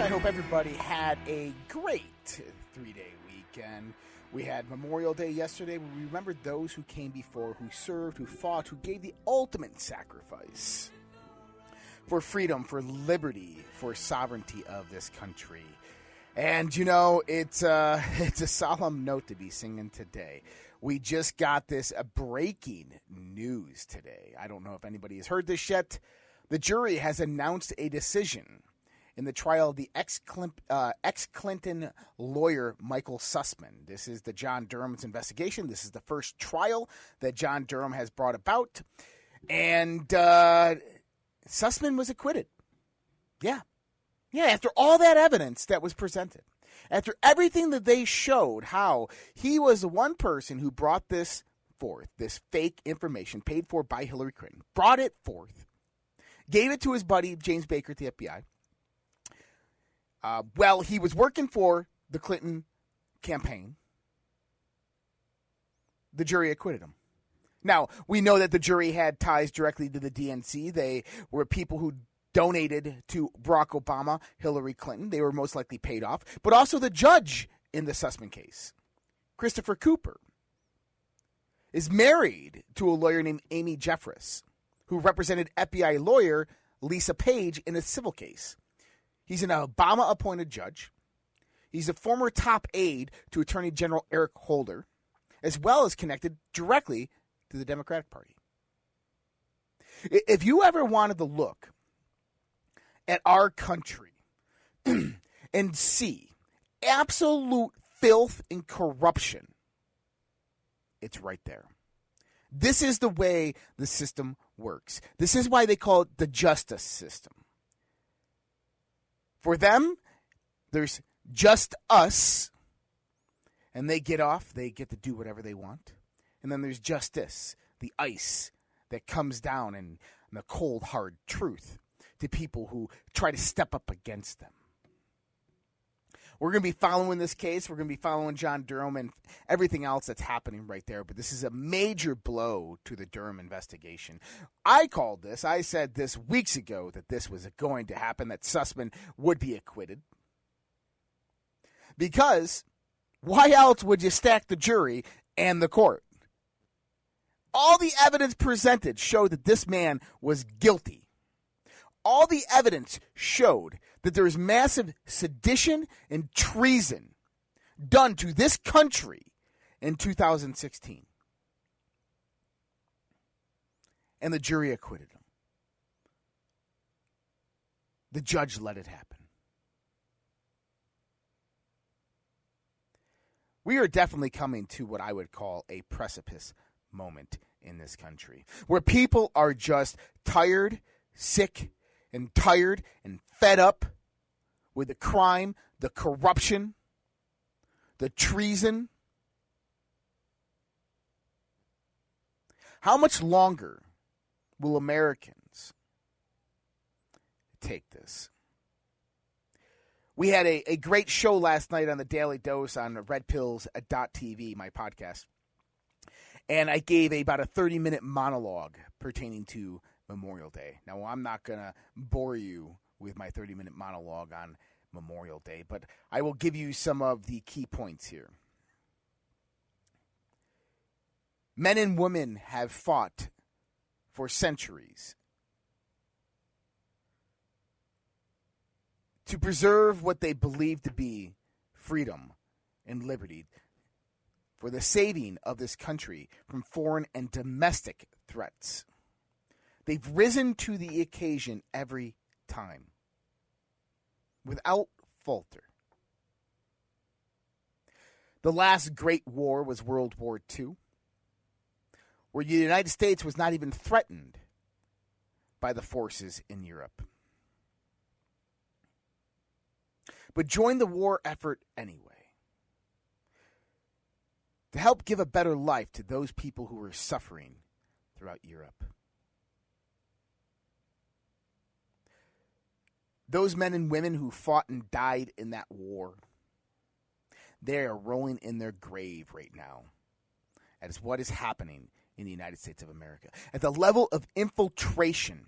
I hope everybody had a great three day weekend. We had Memorial Day yesterday. We remembered those who came before, who served, who fought, who gave the ultimate sacrifice for freedom, for liberty, for sovereignty of this country. And you know, it's uh, it's a solemn note to be singing today. We just got this uh, breaking news today. I don't know if anybody has heard this yet. The jury has announced a decision in the trial of the ex uh, Clinton lawyer Michael Sussmann. This is the John Durham's investigation. This is the first trial that John Durham has brought about. And uh, Sussmann was acquitted. Yeah. Yeah, after all that evidence that was presented, after everything that they showed, how he was the one person who brought this forth, this fake information paid for by Hillary Clinton, brought it forth, gave it to his buddy James Baker at the FBI. Uh, well, he was working for the Clinton campaign. The jury acquitted him. Now, we know that the jury had ties directly to the DNC. They were people who donated to Barack Obama, Hillary Clinton. They were most likely paid off. But also the judge in the Sussmann case, Christopher Cooper, is married to a lawyer named Amy Jeffress, who represented FBI lawyer Lisa Page in a civil case. He's an Obama appointed judge. He's a former top aide to Attorney General Eric Holder, as well as connected directly to the Democratic Party. If you ever wanted to look at our country and see absolute filth and corruption, it's right there. This is the way the system works. This is why they call it the justice system. For them, there's just us, and they get off, they get to do whatever they want. And then there's justice, the ice that comes down and, and the cold, hard truth to people who try to step up against them. We're going to be following this case. We're going to be following John Durham and everything else that's happening right there. But this is a major blow to the Durham investigation. I called this. I said this weeks ago that this was going to happen, that Sussmann would be acquitted. Because why else would you stack the jury and the court? All the evidence presented showed that this man was guilty. All the evidence showed that there is massive sedition and treason done to this country in 2016. And the jury acquitted him. The judge let it happen. We are definitely coming to what I would call a precipice moment in this country where people are just tired, sick, and tired and fed up with the crime, the corruption, the treason. How much longer will Americans take this? We had a, a great show last night on the Daily Dose on redpills.tv, my podcast and I gave a, about a 30 minute monologue pertaining to Memorial Day. Now, I'm not going to bore you with my 30 minute monologue on Memorial Day, but I will give you some of the key points here. Men and women have fought for centuries to preserve what they believe to be freedom and liberty for the saving of this country from foreign and domestic threats. They've risen to the occasion every time without falter. The last great war was World War II, where the United States was not even threatened by the forces in Europe. But joined the war effort anyway to help give a better life to those people who were suffering throughout Europe. those men and women who fought and died in that war, they are rolling in their grave right now. That is what is happening in the United States of America. At the level of infiltration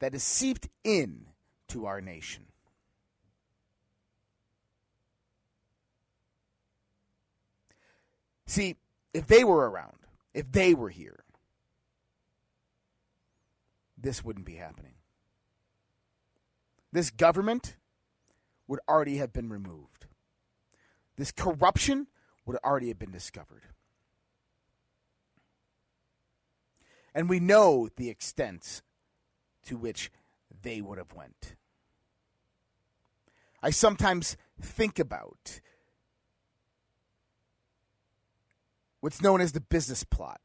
that is seeped in to our nation. See, if they were around, if they were here, this wouldn't be happening. This government would already have been removed. This corruption would already have been discovered. And we know the extent to which they would have went. I sometimes think about what's known as the business plot.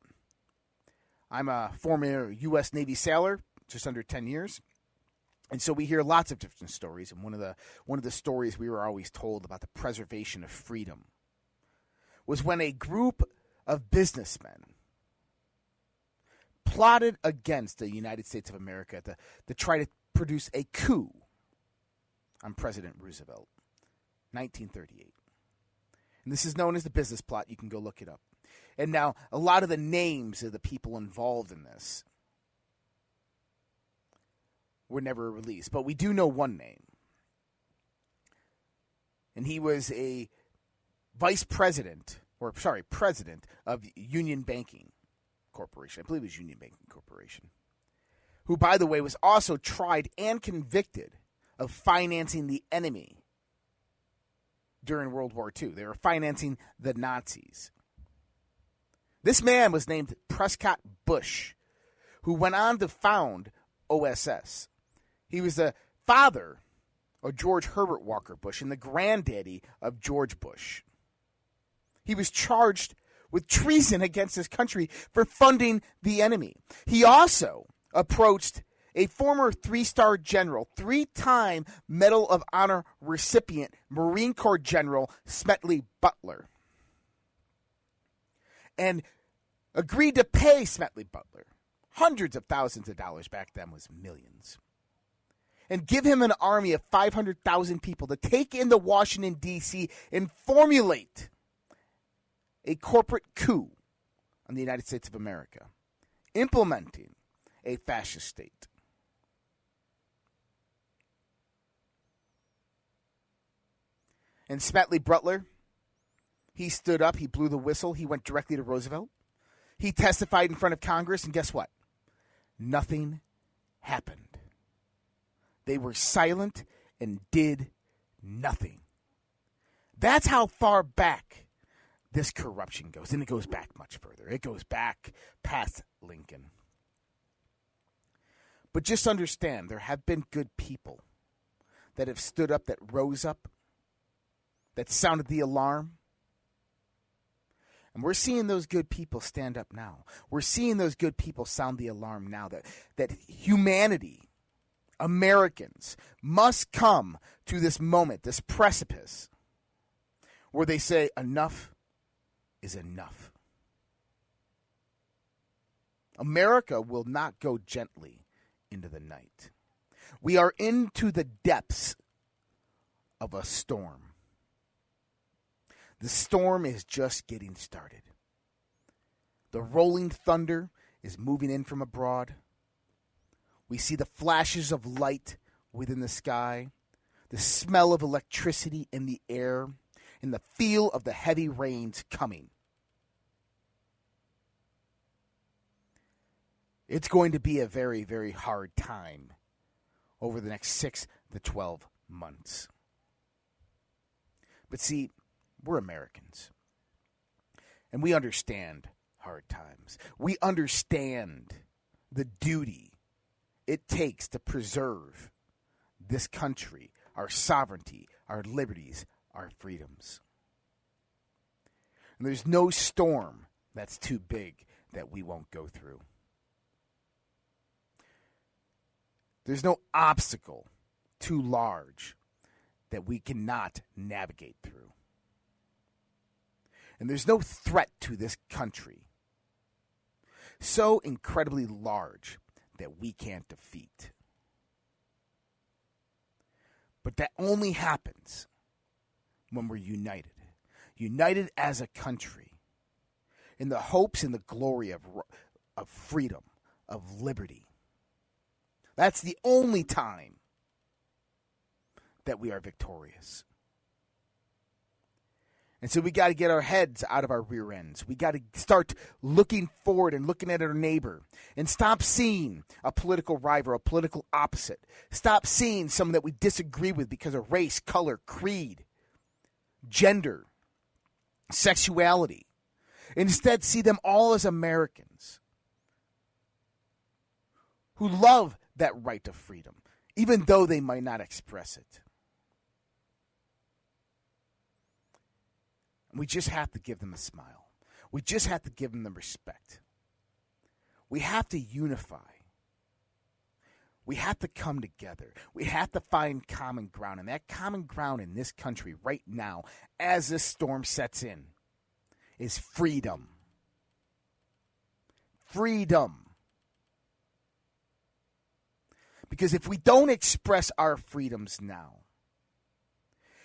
I'm a former U.S. Navy sailor, just under 10 years. And so we hear lots of different stories, and one of the one of the stories we were always told about the preservation of freedom was when a group of businessmen plotted against the United States of America to, to try to produce a coup on President Roosevelt, 1938. And this is known as the business plot. You can go look it up. And now, a lot of the names of the people involved in this were never released, but we do know one name. And he was a vice president, or sorry, president of Union Banking Corporation. I believe it was Union Banking Corporation. Who, by the way, was also tried and convicted of financing the enemy during World War II. They were financing the Nazis. This man was named Prescott Bush, who went on to found OSS. He was the father of George Herbert Walker Bush and the granddaddy of George Bush. He was charged with treason against his country for funding the enemy. He also approached a former three star general, three time Medal of Honor recipient, Marine Corps General Smedley Butler, and agreed to pay Smedley Butler hundreds of thousands of dollars back then was millions and give him an army of 500,000 people to take into Washington, D.C. and formulate a corporate coup on the United States of America, implementing a fascist state. And Smedley Butler, he stood up, he blew the whistle, he went directly to Roosevelt. He testified in front of Congress, and guess what? Nothing happened. They were silent and did nothing. That's how far back this corruption goes. And it goes back much further. It goes back past Lincoln. But just understand there have been good people that have stood up, that rose up, that sounded the alarm. And we're seeing those good people stand up now. We're seeing those good people sound the alarm now that, that humanity Americans must come to this moment, this precipice, where they say, enough is enough. America will not go gently into the night. We are into the depths of a storm. The storm is just getting started. The rolling thunder is moving in from abroad. We see the flashes of light within the sky, the smell of electricity in the air, and the feel of the heavy rains coming. It's going to be a very, very hard time over the next six to 12 months. But see, we're Americans. And we understand hard times. We understand the duty it takes to preserve this country, our sovereignty, our liberties, our freedoms. And there's no storm that's too big that we won't go through. There's no obstacle too large that we cannot navigate through. And there's no threat to this country so incredibly large that we can't defeat. But that only happens when we're united. United as a country in the hopes and the glory of, of freedom, of liberty. That's the only time that we are victorious. And so we got to get our heads out of our rear ends. We got to start looking forward and looking at our neighbor and stop seeing a political rival, a political opposite. Stop seeing someone that we disagree with because of race, color, creed, gender, sexuality. Instead, see them all as Americans who love that right to freedom, even though they might not express it. We just have to give them a smile. We just have to give them the respect. We have to unify. We have to come together. We have to find common ground. And that common ground in this country right now, as this storm sets in, is freedom. Freedom. Because if we don't express our freedoms now,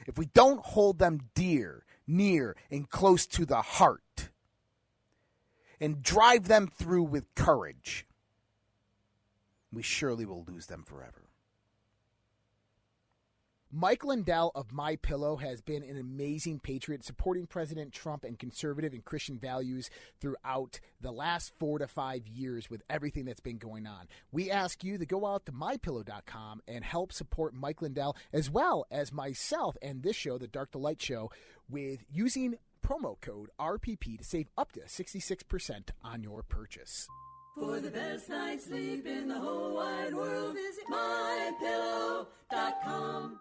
if we don't hold them dear, near, and close to the heart, and drive them through with courage, we surely will lose them forever. Mike Lindell of My Pillow has been an amazing patriot supporting President Trump and conservative and Christian values throughout the last 4 to 5 years with everything that's been going on. We ask you to go out to mypillow.com and help support Mike Lindell as well as myself and this show, the Dark to Light show, with using promo code RPP to save up to 66% on your purchase. For the best night's sleep in the whole wide world, visit mypillow.com.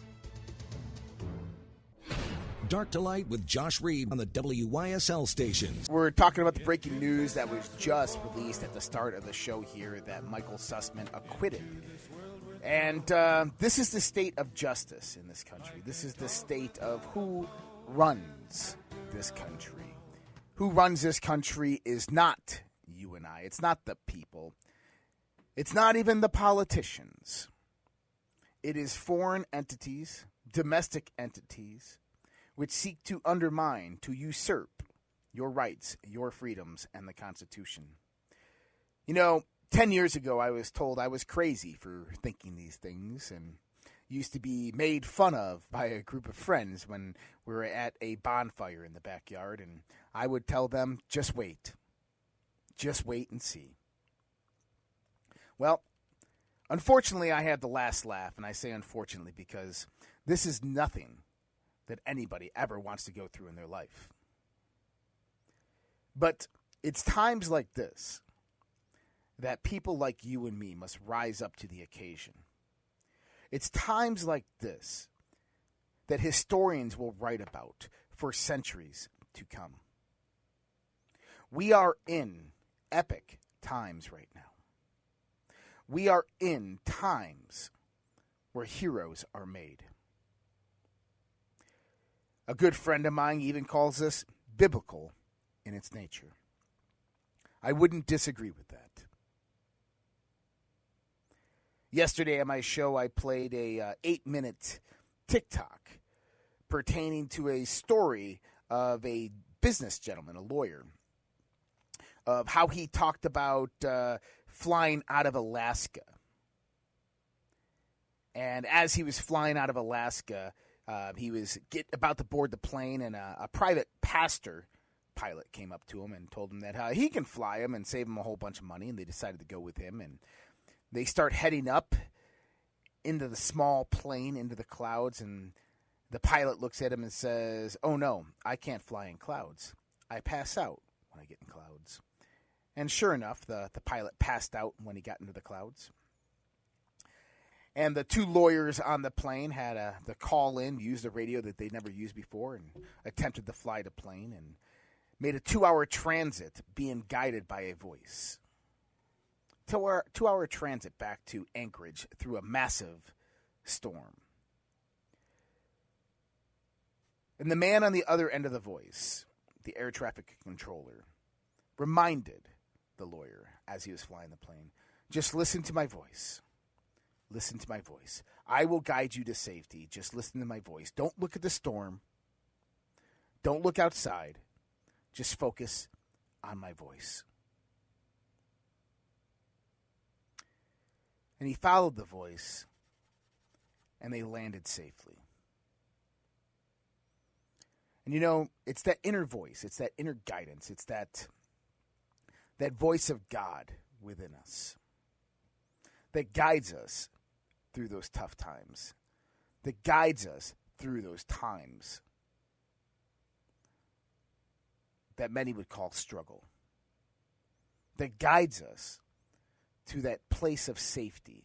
Dark to Light with Josh Reed on the WYSL stations. We're talking about the breaking news that was just released at the start of the show here that Michael Sussmann acquitted. And uh, this is the state of justice in this country. This is the state of who runs this country. Who runs this country is not you and I, it's not the people, it's not even the politicians. It is foreign entities, domestic entities which seek to undermine, to usurp your rights, your freedoms, and the Constitution. You know, 10 years ago, I was told I was crazy for thinking these things and used to be made fun of by a group of friends when we were at a bonfire in the backyard, and I would tell them, just wait. Just wait and see. Well, unfortunately, I had the last laugh, and I say unfortunately because this is nothing that anybody ever wants to go through in their life. But it's times like this that people like you and me must rise up to the occasion. It's times like this that historians will write about for centuries to come. We are in epic times right now. We are in times where heroes are made. A good friend of mine even calls this biblical in its nature. I wouldn't disagree with that. Yesterday on my show, I played a uh, eight minute TikTok pertaining to a story of a business gentleman, a lawyer, of how he talked about uh, flying out of Alaska. And as he was flying out of Alaska, uh, he was get about to board the plane, and a, a, private pastor pilot came up to him and told him that uh, he can fly him and save him a whole bunch of money. And they decided to go with him, and they start heading up into the small plane, into the clouds, and the pilot looks at him and says, "Oh no, I can't fly in clouds. I pass out when I get in clouds." And sure enough, the, the pilot passed out when he got into the clouds. And the two lawyers on the plane had a, the call in, used a radio that they'd never used before, and attempted to fly the plane and made a two hour transit being guided by a voice. Two hour, two hour transit back to Anchorage through a massive storm. And the man on the other end of the voice, the air traffic controller, reminded the lawyer as he was flying the plane just listen to my voice. Listen to my voice. I will guide you to safety. Just listen to my voice. Don't look at the storm. Don't look outside. Just focus on my voice. And he followed the voice, and they landed safely. And you know, it's that inner voice, it's that inner guidance, it's that that voice of God within us that guides us through those tough times, that guides us through those times that many would call struggle, that guides us to that place of safety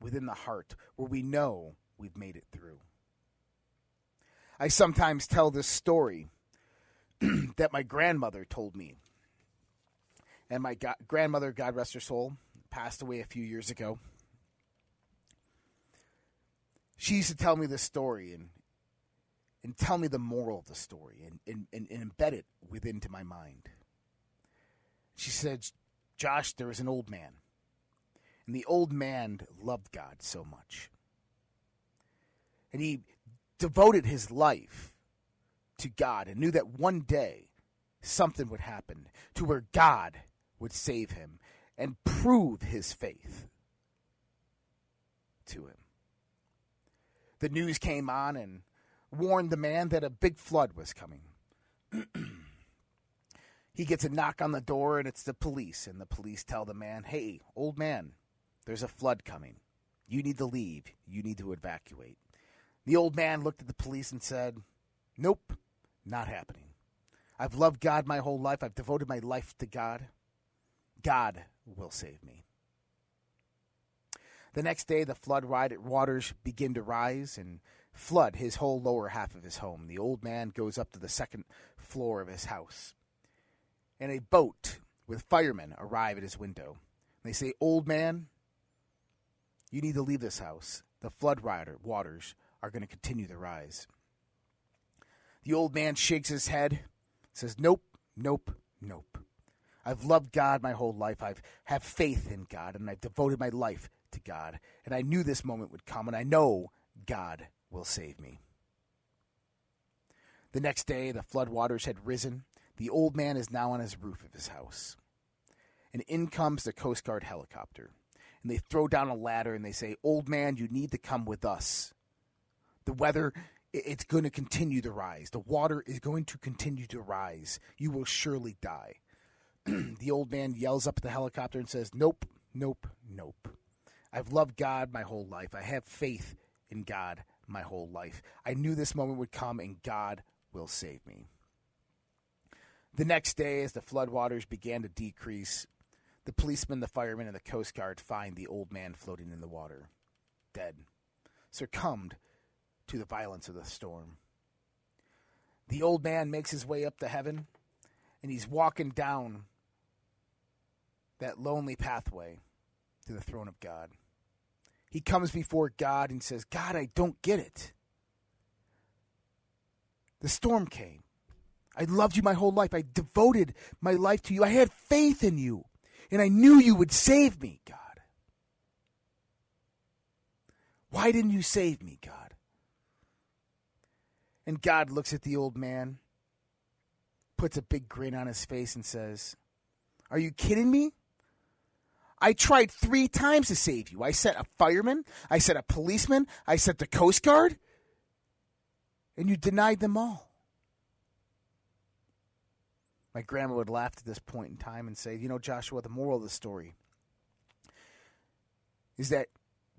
within the heart where we know we've made it through. I sometimes tell this story that my grandmother told me. And my go- grandmother, God rest her soul, passed away a few years ago. She used to tell me this story and and tell me the moral of the story and, and, and, and embed it within to my mind. She said, Josh, there was an old man. And the old man loved God so much. And he devoted his life to God and knew that one day something would happen to where God would save him and prove his faith to him. The news came on and warned the man that a big flood was coming. he gets a knock on the door and it's the police and the police tell the man, "Hey, old man, there's a flood coming. You need to leave. You need to evacuate." The old man looked at the police and said, Nope, not happening. I've loved God my whole life. I've devoted my life to God. God will save me. The next day, the flood waters begin to rise and flood his whole lower half of his home. The old man goes up to the second floor of his house. And a boat with firemen arrive at his window. They say, Old man, you need to leave this house. The flood waters are going to continue to rise. The old man shakes his head, says, Nope, nope, nope. I've loved God my whole life. I've have faith in God, and I've devoted my life to God. And I knew this moment would come, and I know God will save me. The next day, the floodwaters had risen. The old man is now on his roof of his house. And in comes the Coast Guard helicopter. And they throw down a ladder and they say, Old man, you need to come with us. The weather, it's going to continue to rise. The water is going to continue to rise. You will surely die. the old man yells up at the helicopter and says, Nope, nope, nope. I've loved God my whole life. I have faith in God my whole life. I knew this moment would come and God will save me. The next day, as the floodwaters began to decrease, the policemen, the firemen, and the Coast Guard find the old man floating in the water, dead, succumbed to the violence of the storm. The old man makes his way up to heaven, and he's walking down that lonely pathway to the throne of God. He comes before God and says, God, I don't get it. The storm came. I loved you my whole life. I devoted my life to you. I had faith in you, and I knew you would save me, God. Why didn't you save me, God? And God looks at the old man, puts a big grin on his face, and says, Are you kidding me? I tried three times to save you. I sent a fireman, I sent a policeman, I sent the Coast Guard, and you denied them all. My grandma would laugh at this point in time and say, You know, Joshua, the moral of the story is that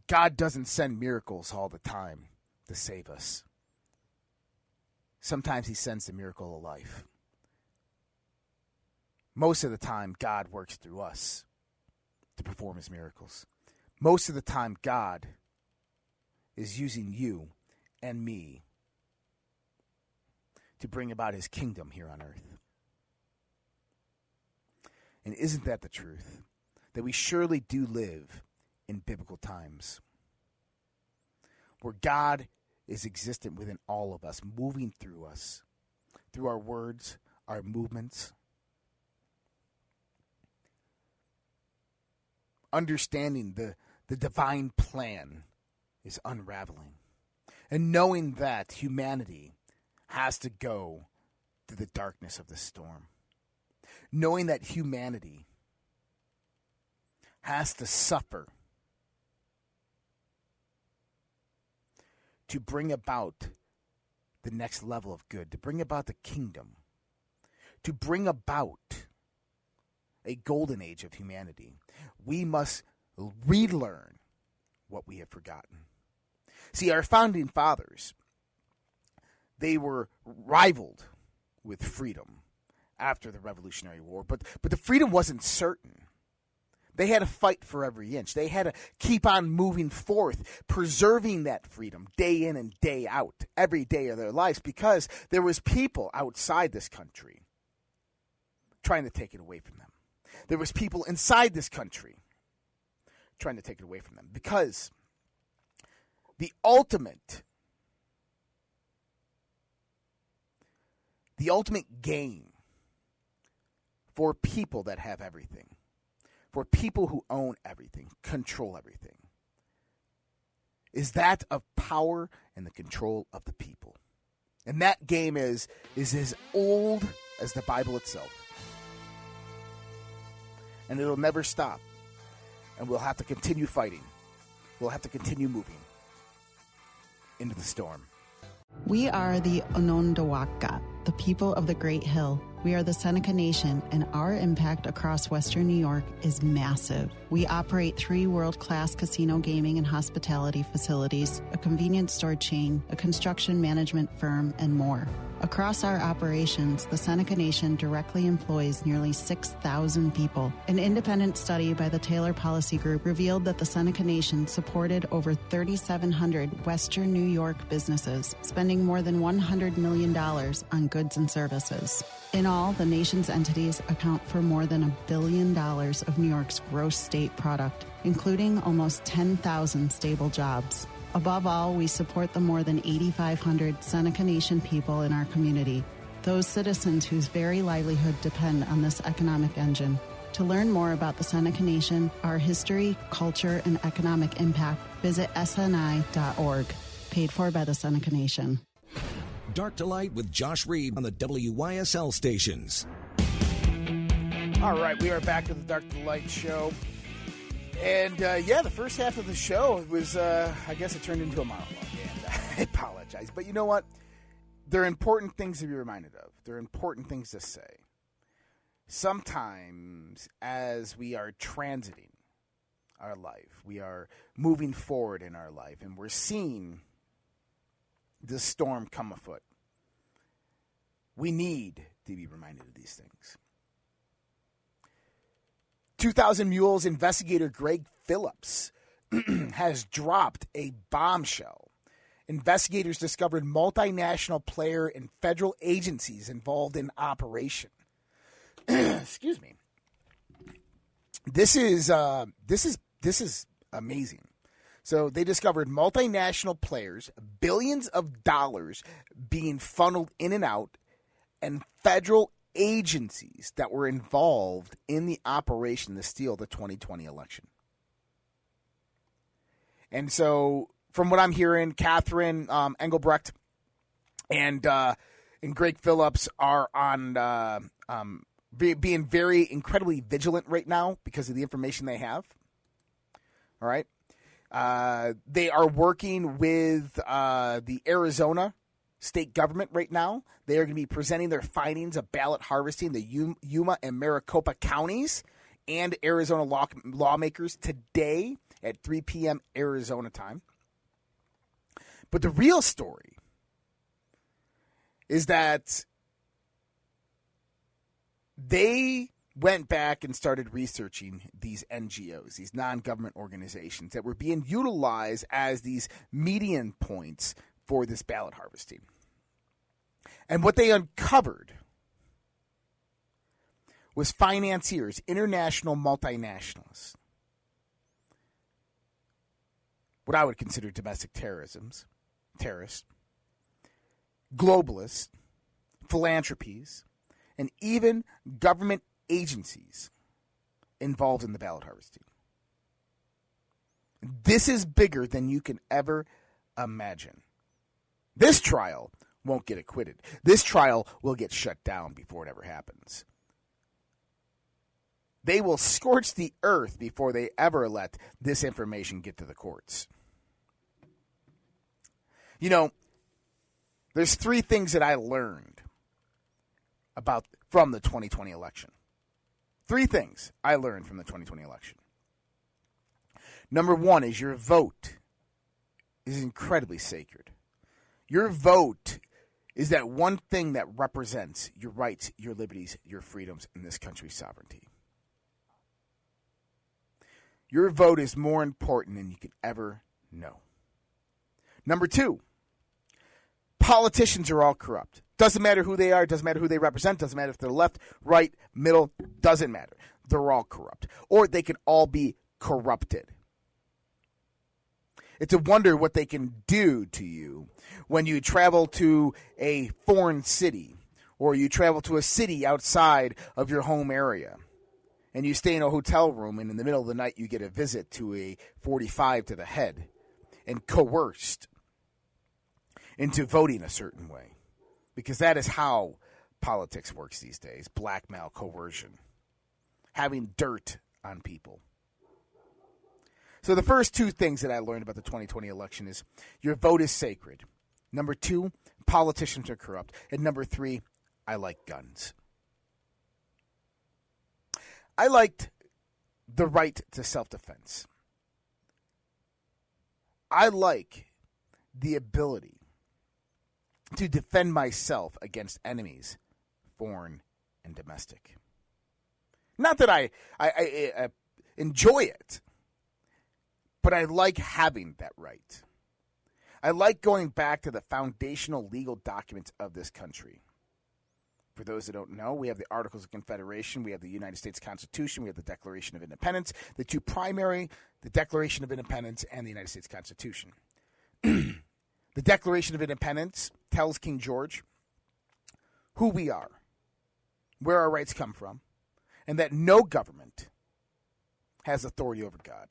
God doesn't send miracles all the time to save us. Sometimes He sends the miracle of life. Most of the time, God works through us to perform His miracles. Most of the time, God is using you and me to bring about His kingdom here on earth. And isn't that the truth? That we surely do live in biblical times where God is existent within all of us, moving through us, through our words, our movements. Understanding the, the divine plan is unraveling. And knowing that humanity has to go through the darkness of the storm. Knowing that humanity has to suffer to bring about the next level of good, to bring about the kingdom, to bring about a golden age of humanity, we must relearn what we have forgotten. See, our founding fathers, they were rivaled with freedom after the Revolutionary War, but, but the freedom wasn't certain. They had to fight for every inch. They had to keep on moving forth, preserving that freedom day in and day out, every day of their lives, because there was people outside this country trying to take it away from them. There was people inside this country trying to take it away from them because the ultimate the ultimate game for people that have everything for people who own everything, control everything, is that of power and the control of the people. And that game is is as old as the Bible itself. And it'll never stop. And we'll have to continue fighting. We'll have to continue moving into the storm. We are the Onondaga, the people of the Great Hill. We are the Seneca Nation, and our impact across Western New York is massive. We operate three world class casino gaming and hospitality facilities, a convenience store chain, a construction management firm, and more. Across our operations, the Seneca Nation directly employs nearly 6,000 people. An independent study by the Taylor Policy Group revealed that the Seneca Nation supported over 3,700 Western New York businesses, spending more than $100 million on goods and services. In all, the nation's entities account for more than a billion dollars of New York's gross state product, including almost 10,000 stable jobs. Above all, we support the more than 8,500 Seneca Nation people in our community, those citizens whose very livelihood depend on this economic engine. To learn more about the Seneca Nation, our history, culture, and economic impact, visit sni.org. Paid for by the Seneca Nation. Dark to Light with Josh Reed on the WYSL stations. All right, we are back to the Dark to Light show. And uh, yeah, the first half of the show was, uh, I guess it turned into a monologue. And I apologize. But you know what? There are important things to be reminded of, there are important things to say. Sometimes, as we are transiting our life, we are moving forward in our life, and we're seeing this storm come afoot. We need to be reminded of these things. 2000 Mules investigator Greg Phillips has dropped a bombshell. Investigators discovered multinational player and federal agencies involved in operation. Excuse me. This is uh, this is this is amazing. So they discovered multinational players, billions of dollars being funneled in and out, and federal agencies that were involved in the operation to steal the 2020 election. And so, from what I'm hearing, Catherine um, Engelbrecht and uh, and Greg Phillips are on uh, um, be, being very incredibly vigilant right now because of the information they have. All right, uh, they are working with uh, the Arizona state government right now. They are going to be presenting their findings of ballot harvesting the Yuma and Maricopa counties and Arizona law, lawmakers today at 3 p.m. Arizona time. But the real story is that they went back and started researching these NGOs, these non government organizations that were being utilized as these median points for this ballot harvesting. And what they uncovered was financiers, international multinationals, what I would consider domestic terrorisms, terrorists, globalists, philanthropies, and even government agencies involved in the ballot harvesting. This is bigger than you can ever imagine. This trial won't get acquitted. This trial will get shut down before it ever happens. They will scorch the earth before they ever let this information get to the courts. You know, there's three things that I learned about from the 2020 election. Three things I learned from the 2020 election. Number one is your vote is incredibly sacred. Your vote is that one thing that represents your rights, your liberties, your freedoms, and this country's sovereignty. Your vote is more important than you could ever know. Number two, politicians are all corrupt. Doesn't matter who they are, doesn't matter who they represent, doesn't matter if they're left, right, middle, doesn't matter. They're all corrupt. Or they can all be corrupted. It's a wonder what they can do to you when you travel to a foreign city or you travel to a city outside of your home area and you stay in a hotel room and in the middle of the night you get a visit to a 45 to the head and coerced into voting a certain way because that is how politics works these days blackmail, coercion, having dirt on people. So, the first two things that I learned about the 2020 election is your vote is sacred. Number two, politicians are corrupt. And number three, I like guns. I liked the right to self defense. I like the ability to defend myself against enemies, foreign and domestic. Not that I, I, I, I enjoy it, but I like having that right. I like going back to the foundational legal documents of this country. For those that don't know, we have the Articles of Confederation, we have the United States Constitution, we have the Declaration of Independence, the two primary, the Declaration of Independence and the United States Constitution. the Declaration of Independence tells King George who we are, where our rights come from, and that no government has authority over God.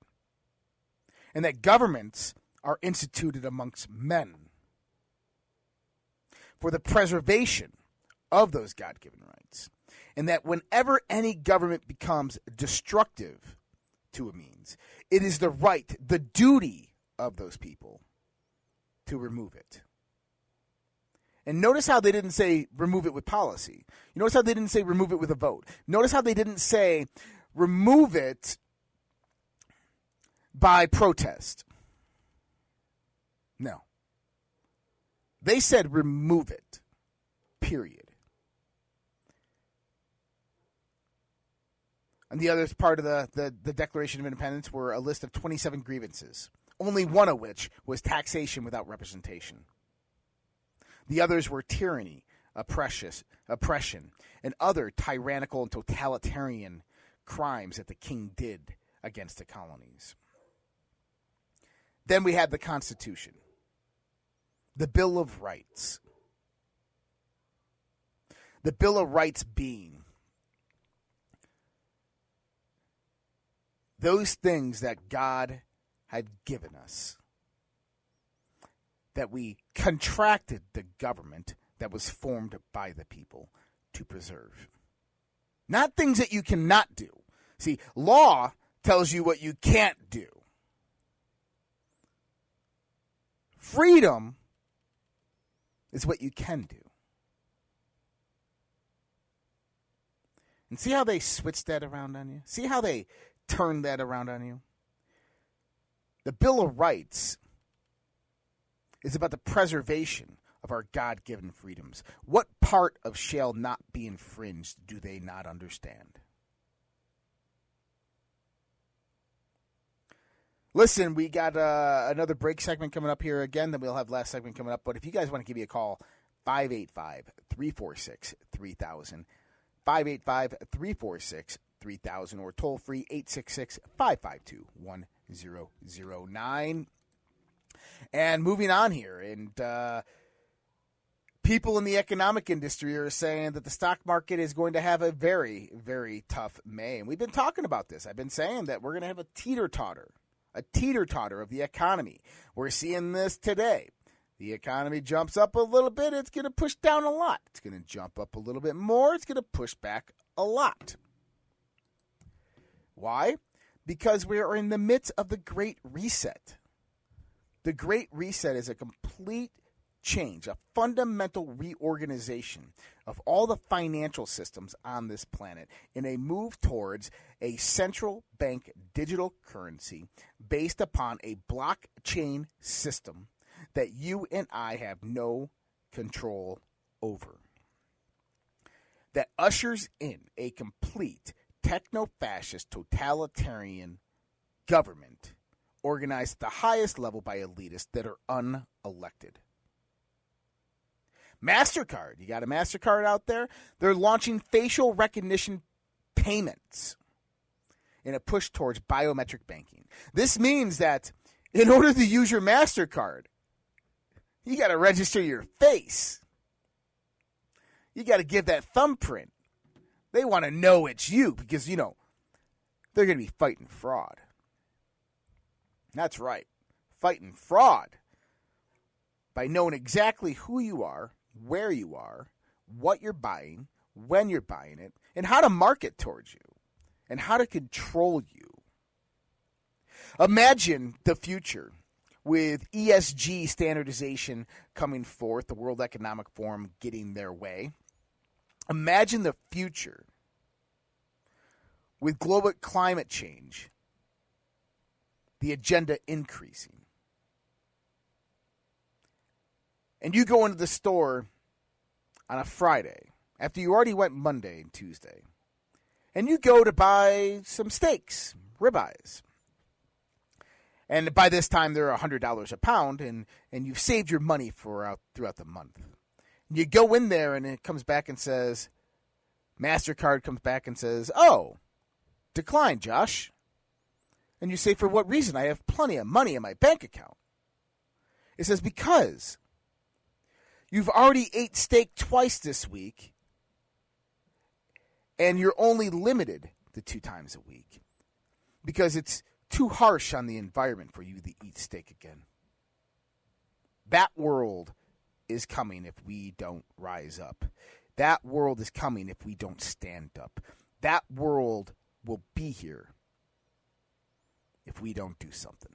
And that governments are instituted amongst men for the preservation of those God given rights. And that whenever any government becomes destructive to a means, it is the right, the duty of those people to remove it. And notice how they didn't say remove it with policy. You notice how they didn't say remove it with a vote. Notice how they didn't say remove it by protest. No. They said remove it. Period. And the other part of the, the, the Declaration of Independence were a list of 27 grievances, only one of which was taxation without representation. The others were tyranny, oppression, and other tyrannical and totalitarian crimes that the king did against the colonies. Then we had the Constitution, the Bill of Rights. The Bill of Rights being those things that God had given us, that we contracted the government that was formed by the people to preserve. Not things that you cannot do. See, law tells you what you can't do. Freedom is what you can do. And see how they switched that around on you? See how they turned that around on you? The Bill of Rights is about the preservation of our God given freedoms. What part of shall not be infringed do they not understand? Listen, we got uh, another break segment coming up here again. Then we'll have last segment coming up. But if you guys want to give me a call, 585 346 3000. 585 346 3000 or toll free 866 552 1009. And moving on here, and uh, people in the economic industry are saying that the stock market is going to have a very, very tough May. And we've been talking about this. I've been saying that we're going to have a teeter totter, a teeter totter of the economy. We're seeing this today. The economy jumps up a little bit, it's going to push down a lot. It's going to jump up a little bit more, it's going to push back a lot. Why? Because we are in the midst of the Great Reset. The Great Reset is a complete change, a fundamental reorganization of all the financial systems on this planet in a move towards a central bank digital currency based upon a blockchain system that you and I have no control over. That ushers in a complete techno fascist totalitarian government organized at the highest level by elitists that are unelected. MasterCard, you got a MasterCard out there? They're launching facial recognition payments in a push towards biometric banking. This means that in order to use your MasterCard, you got to register your face. You got to give that thumbprint. They want to know it's you because, you know, they're going to be fighting fraud. That's right. Fighting fraud by knowing exactly who you are, where you are, what you're buying, when you're buying it, and how to market towards you, and how to control you. Imagine the future with ESG standardization coming forth, the World Economic Forum getting their way. Imagine the future with global climate change, the agenda increasing. And you go into the store on a Friday after you already went Monday and Tuesday, and you go to buy some steaks, ribeyes. And by this time, they're $100 a pound, and, and you've saved your money for out throughout the month. You go in there, and it comes back and says, MasterCard comes back and says, Oh, decline, Josh. And you say, For what reason? I have plenty of money in my bank account. It says, Because you've already ate steak twice this week, and you're only limited to two times a week because it's too harsh on the environment for you to eat steak again. That world is coming if we don't rise up. That world is coming if we don't stand up. That world will be here if we don't do something.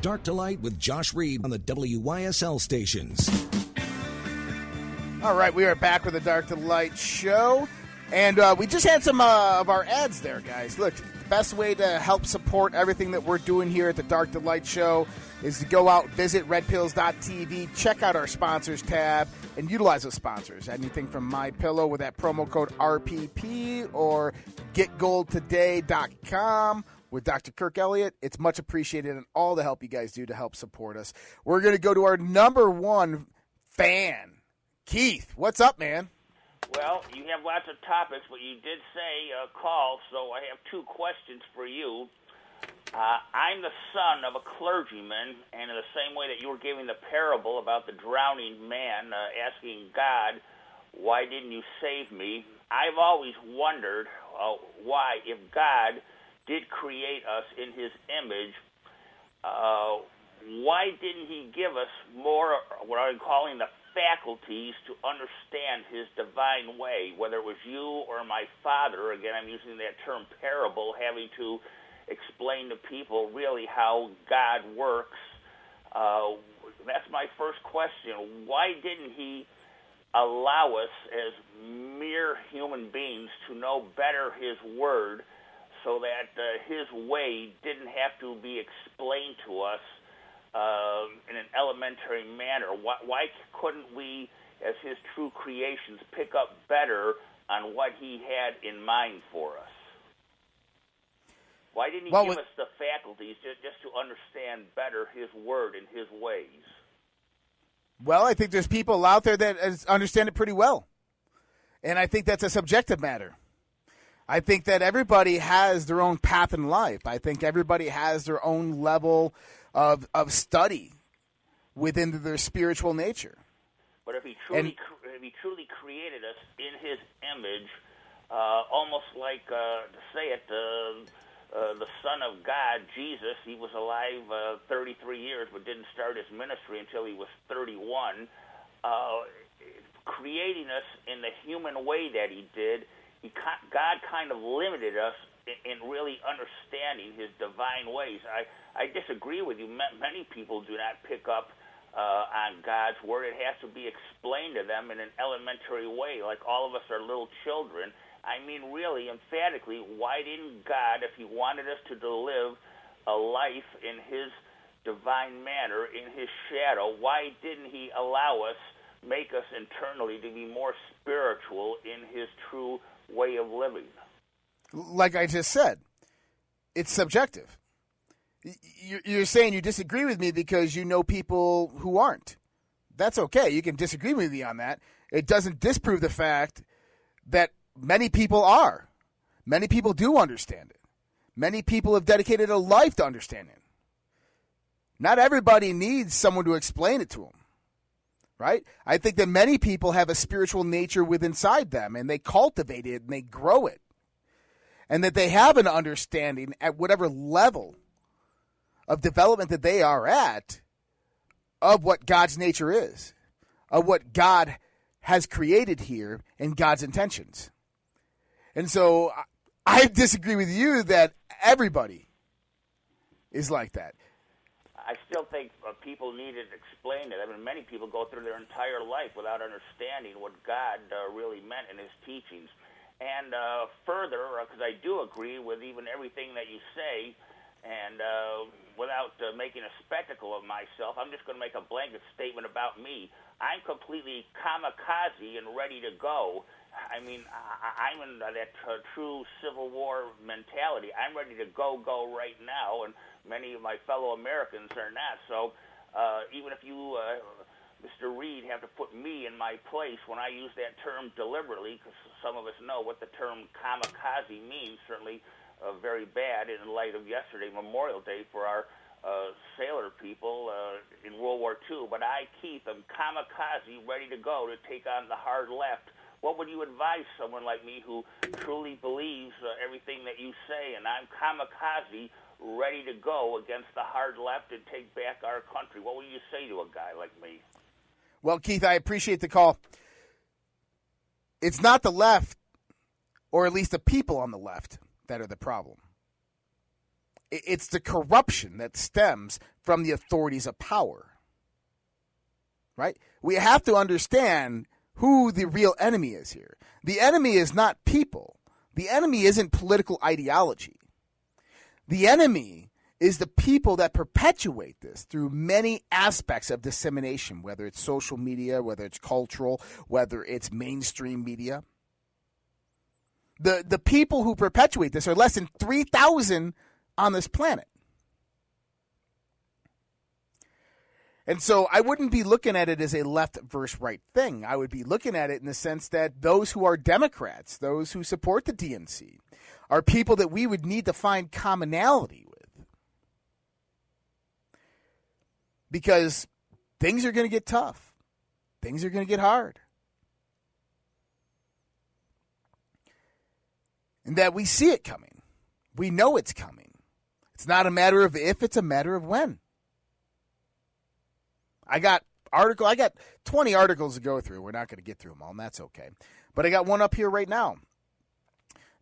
Dark to Light with Josh Reed on the WYSL stations. All right, we are back with the Dark to Light show. And uh, we just had some uh, of our ads there, guys. Look, the best way to help support everything that we're doing here at the Dark to Light show is to go out, visit redpills.tv, check out our sponsors tab, and utilize those sponsors. Anything from My Pillow with that promo code RPP or getgoldtoday.com with Dr. Kirk Elliott. It's much appreciated and all the help you guys do to help support us. We're going to go to our number one fan, Keith. What's up, man? Well, you have lots of topics, but you did say uh, call, so I have two questions for you. Uh, I'm the son of a clergyman, and in the same way that you were giving the parable about the drowning man uh, asking God, Why didn't you save me? I've always wondered uh, why, if God did create us in his image, uh, why didn't he give us more, what I'm calling the faculties to understand his divine way, whether it was you or my father? Again, I'm using that term parable, having to explain to people really how God works. Uh, that's my first question. Why didn't he allow us as mere human beings to know better his word so that uh, his way didn't have to be explained to us uh, in an elementary manner? Why, why couldn't we, as his true creations, pick up better on what he had in mind for us? Why didn't he Well, give with- us the faculties just, just to understand better his word and his ways? Well, I think there's people out there that understand it pretty well. And I think that's a subjective matter. I think that everybody has their own path in life. I think everybody has their own level of, of study within their spiritual nature. But if he truly, And- cr- if he truly created us in his image, uh, almost like uh, to say it, uh, uh, the Son of God, Jesus, he was alive uh, 33 years, but didn't start his ministry until he was 31. Uh, creating us in the human way that he did, he God kind of limited us in, in really understanding his divine ways. I, I disagree with you. Many people do not pick up uh, on God's word. It has to be explained to them in an elementary way, like all of us are little children. I mean, really, emphatically, why didn't God, if He wanted us to live a life in His divine manner, in His shadow, why didn't He allow us, make us internally to be more spiritual in His true way of living? Like I just said, it's subjective. You- You're saying you disagree with me because you know people who aren't. That's okay. You can disagree with me on that. It doesn't disprove the fact that many people are. Many people do understand it. Many people have dedicated a life to understanding. Not everybody needs someone to explain it to them. Right? I think that many people have a spiritual nature within inside them and they cultivate it and they grow it. And that they have an understanding at whatever level of development that they are at of what God's nature is, of what God has created here and God's intentions. And so I disagree with you that everybody is like that. I still think uh, people need to explain it. I mean, many people go through their entire life without understanding what God uh, really meant in His teachings. And uh, further, because uh, I do agree with even everything that you say, and uh, without uh, making a spectacle of myself, I'm just going to make a blanket statement about me. I'm completely kamikaze and ready to go. I mean, I, I'm in that uh, true Civil War mentality. I'm ready to go, go right now, and many of my fellow Americans are not. So uh, even if you, uh, Mr. Reed, have to put me in my place when I use that term deliberately, because some of us know what the term kamikaze means, certainly uh, very bad in light of yesterday, Memorial Day, for our uh, sailor people uh, in World War II. But I, Keith, am kamikaze, ready to go to take on the hard left. What would you advise someone like me who truly believes uh, everything that you say, and I'm kamikaze, ready to go against the hard left and take back our country. What would you say to a guy like me? Well, Keith, I appreciate the call. It's not the left, or at least the people on the left, that are the problem. It's the corruption that stems from the authorities of power. Right? We have to understand who the real enemy is here. The enemy is not people. The enemy isn't political ideology. The enemy is the people that perpetuate this through many aspects of dissemination, whether it's social media, whether it's cultural, whether it's mainstream media. The, the people who perpetuate this are less than 3,000 on this planet. And so I wouldn't be looking at it as a left versus right thing. I would be looking at it in the sense that those who are Democrats, those who support the DNC, are people that we would need to find commonality with. Because things are going to get tough, things are going to get hard. And that we see it coming. We know it's coming. It's not a matter of if, it's a matter of when. I got article I got 20 articles to go through. We're not going to get through them all, and that's okay. But I got one up here right now.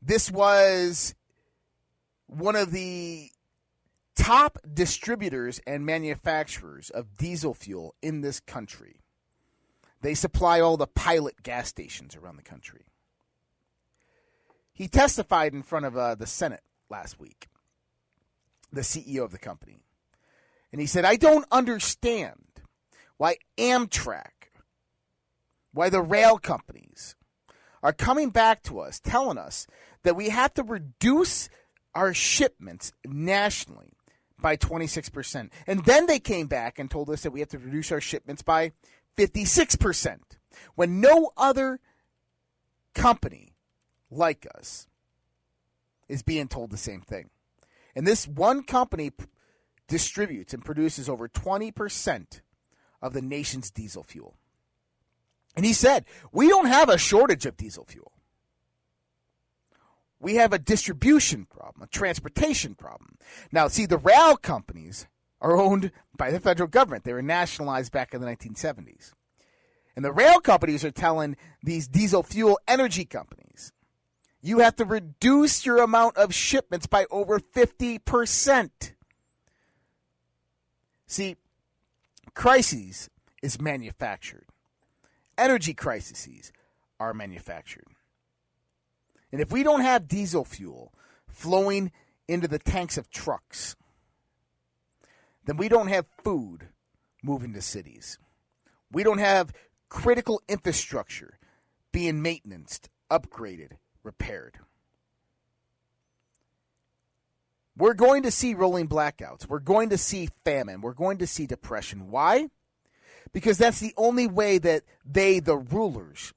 This was one of the top distributors and manufacturers of diesel fuel in this country. They supply all the pilot gas stations around the country. He testified in front of uh, the Senate last week, the CEO of the company. And he said, I don't understand why Amtrak, why the rail companies are coming back to us telling us that we have to reduce our shipments nationally by 26%. And then they came back and told us that we have to reduce our shipments by 56%. When no other company like us is being told the same thing. And this one company distributes and produces over 20% of the nation's diesel fuel. And he said, We don't have a shortage of diesel fuel we have a distribution problem, a transportation problem. Now, see, the rail companies are owned by the federal government. They were nationalized back in the 1970s. And the rail companies are telling these diesel fuel energy companies, you have to reduce your amount of shipments by over 50%. See, crises is manufactured. Energy crises are manufactured. And if we don't have diesel fuel flowing into the tanks of trucks, then we don't have food moving to cities. We don't have critical infrastructure being maintained, upgraded, repaired. We're going to see rolling blackouts. We're going to see famine. We're going to see depression. Why? Because that's the only way that they, the rulers,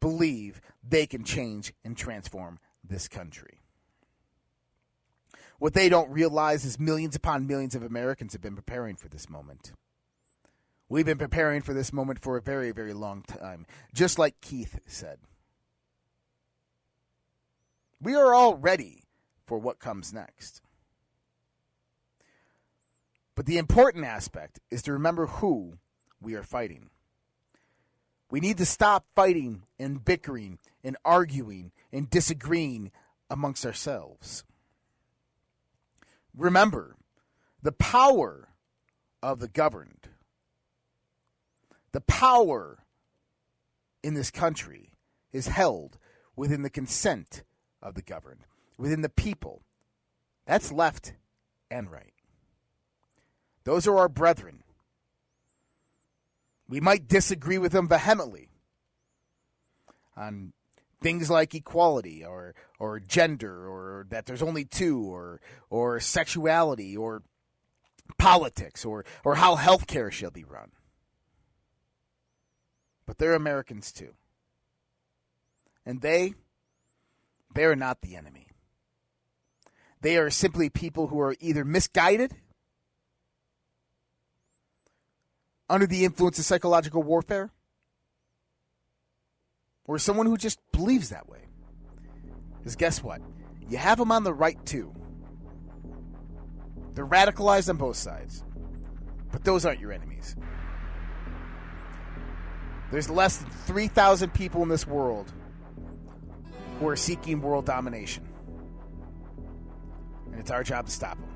believe they can change and transform this country. What they don't realize is millions upon millions of Americans have been preparing for this moment. We've been preparing for this moment for a very, very long time, just like Keith said. We are all ready for what comes next. But the important aspect is to remember who we are fighting. We need to stop fighting and bickering and arguing and disagreeing amongst ourselves. Remember the power of the governed, the power in this country is held within the consent of the governed, within the people. That's left and right. Those are our brethren. We might disagree with them vehemently on things like equality or or gender or that there's only two or or sexuality or politics or or how healthcare shall be run. But they're Americans too. And they they are not the enemy. They are simply people who are either misguided under the influence of psychological warfare or someone who just believes that way. Because guess what? You have them on the right too. They're radicalized on both sides. But those aren't your enemies. There's less than 3,000 people in this world who are seeking world domination. And it's our job to stop them.